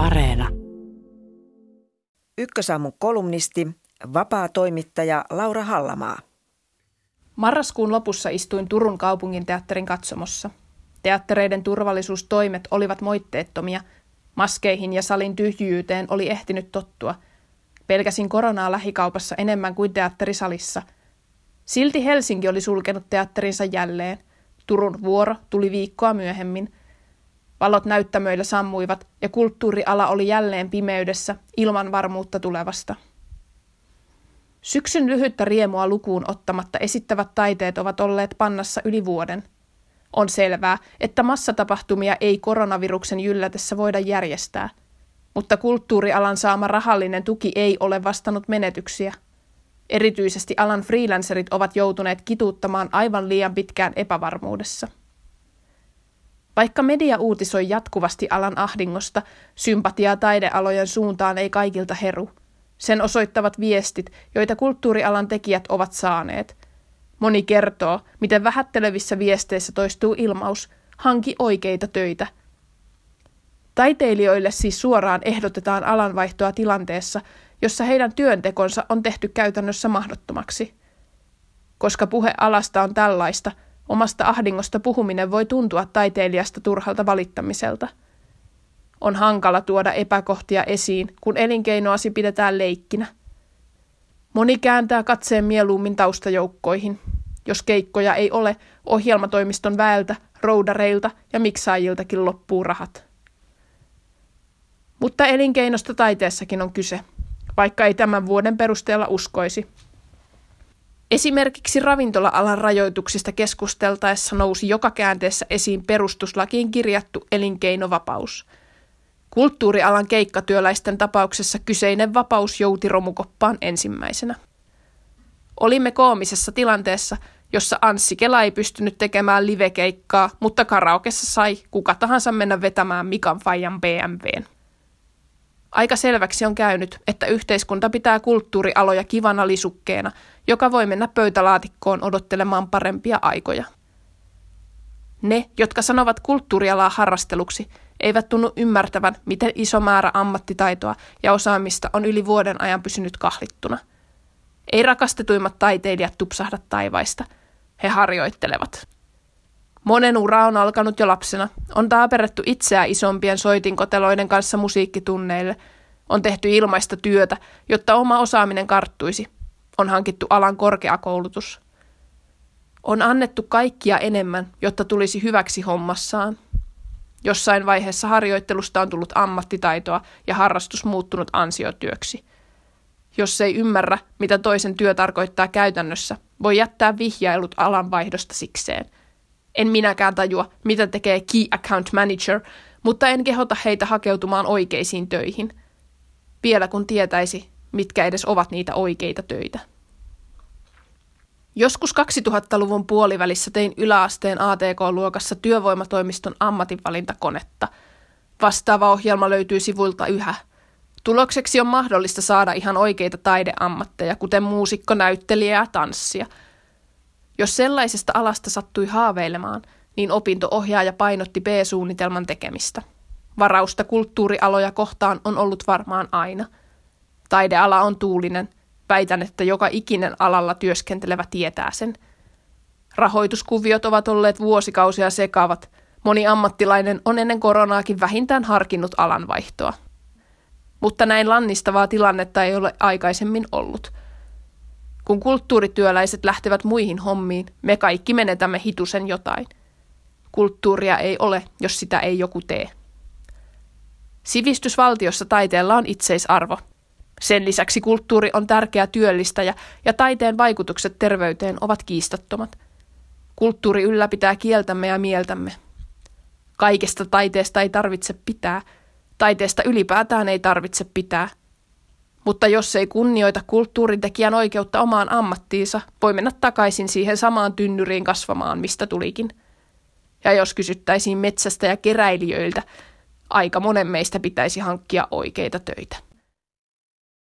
Areena. Ykkösaamun kolumnisti, vapaa toimittaja Laura Hallamaa. Marraskuun lopussa istuin Turun kaupungin teatterin katsomossa. Teattereiden turvallisuustoimet olivat moitteettomia. Maskeihin ja salin tyhjyyteen oli ehtinyt tottua. Pelkäsin koronaa lähikaupassa enemmän kuin teatterisalissa. Silti Helsinki oli sulkenut teatterinsa jälleen. Turun vuoro tuli viikkoa myöhemmin – Valot näyttämöillä sammuivat ja kulttuuriala oli jälleen pimeydessä ilman varmuutta tulevasta. Syksyn lyhyttä riemua lukuun ottamatta esittävät taiteet ovat olleet pannassa yli vuoden. On selvää, että massatapahtumia ei koronaviruksen jyllätessä voida järjestää, mutta kulttuurialan saama rahallinen tuki ei ole vastannut menetyksiä. Erityisesti alan freelancerit ovat joutuneet kituuttamaan aivan liian pitkään epävarmuudessa. Vaikka media uutisoi jatkuvasti alan ahdingosta, sympatiaa taidealojen suuntaan ei kaikilta heru. Sen osoittavat viestit, joita kulttuurialan tekijät ovat saaneet. Moni kertoo, miten vähättelevissä viesteissä toistuu ilmaus, hanki oikeita töitä. Taiteilijoille siis suoraan ehdotetaan alanvaihtoa tilanteessa, jossa heidän työntekonsa on tehty käytännössä mahdottomaksi. Koska puhe alasta on tällaista – Omasta ahdingosta puhuminen voi tuntua taiteilijasta turhalta valittamiselta. On hankala tuoda epäkohtia esiin, kun elinkeinoasi pidetään leikkinä. Moni kääntää katseen mieluummin taustajoukkoihin. Jos keikkoja ei ole, ohjelmatoimiston väeltä, roudareilta ja miksaajiltakin loppuu rahat. Mutta elinkeinosta taiteessakin on kyse, vaikka ei tämän vuoden perusteella uskoisi – Esimerkiksi ravintola-alan rajoituksista keskusteltaessa nousi joka käänteessä esiin perustuslakiin kirjattu elinkeinovapaus. Kulttuurialan keikkatyöläisten tapauksessa kyseinen vapaus jouti romukoppaan ensimmäisenä. Olimme koomisessa tilanteessa, jossa Anssi Kela ei pystynyt tekemään livekeikkaa, mutta karaokessa sai kuka tahansa mennä vetämään Mikan Fajan BMWn. Aika selväksi on käynyt, että yhteiskunta pitää kulttuurialoja kivana lisukkeena, joka voi mennä pöytälaatikkoon odottelemaan parempia aikoja. Ne, jotka sanovat kulttuurialaa harrasteluksi, eivät tunnu ymmärtävän, miten iso määrä ammattitaitoa ja osaamista on yli vuoden ajan pysynyt kahlittuna. Ei rakastetuimmat taiteilijat tupsahda taivaista. He harjoittelevat. Monen ura on alkanut jo lapsena. On taaperettu itseä isompien soitinkoteloiden kanssa musiikkitunneille. On tehty ilmaista työtä, jotta oma osaaminen karttuisi. On hankittu alan korkeakoulutus. On annettu kaikkia enemmän, jotta tulisi hyväksi hommassaan. Jossain vaiheessa harjoittelusta on tullut ammattitaitoa ja harrastus muuttunut ansiotyöksi. Jos ei ymmärrä, mitä toisen työ tarkoittaa käytännössä, voi jättää vihjailut alanvaihdosta sikseen – en minäkään tajua, mitä tekee Key Account Manager, mutta en kehota heitä hakeutumaan oikeisiin töihin. Vielä kun tietäisi, mitkä edes ovat niitä oikeita töitä. Joskus 2000-luvun puolivälissä tein yläasteen ATK-luokassa työvoimatoimiston ammatinvalintakonetta. Vastaava ohjelma löytyy sivuilta yhä. Tulokseksi on mahdollista saada ihan oikeita taideammatteja, kuten muusikko, näyttelijä ja tanssia – jos sellaisesta alasta sattui haaveilemaan, niin opinto-ohjaaja painotti B-suunnitelman tekemistä. Varausta kulttuurialoja kohtaan on ollut varmaan aina. Taideala on tuulinen. Väitän, että joka ikinen alalla työskentelevä tietää sen. Rahoituskuviot ovat olleet vuosikausia sekavat. Moni ammattilainen on ennen koronaakin vähintään harkinnut alanvaihtoa. Mutta näin lannistavaa tilannetta ei ole aikaisemmin ollut – kun kulttuurityöläiset lähtevät muihin hommiin, me kaikki menetämme hitusen jotain. Kulttuuria ei ole, jos sitä ei joku tee. Sivistysvaltiossa taiteella on itseisarvo. Sen lisäksi kulttuuri on tärkeä työllistäjä ja taiteen vaikutukset terveyteen ovat kiistattomat. Kulttuuri ylläpitää kieltämme ja mieltämme. Kaikesta taiteesta ei tarvitse pitää. Taiteesta ylipäätään ei tarvitse pitää – mutta jos ei kunnioita kulttuuritekijän oikeutta omaan ammattiinsa, voi mennä takaisin siihen samaan tynnyriin kasvamaan, mistä tulikin. Ja jos kysyttäisiin metsästä ja keräilijöiltä, aika monen meistä pitäisi hankkia oikeita töitä.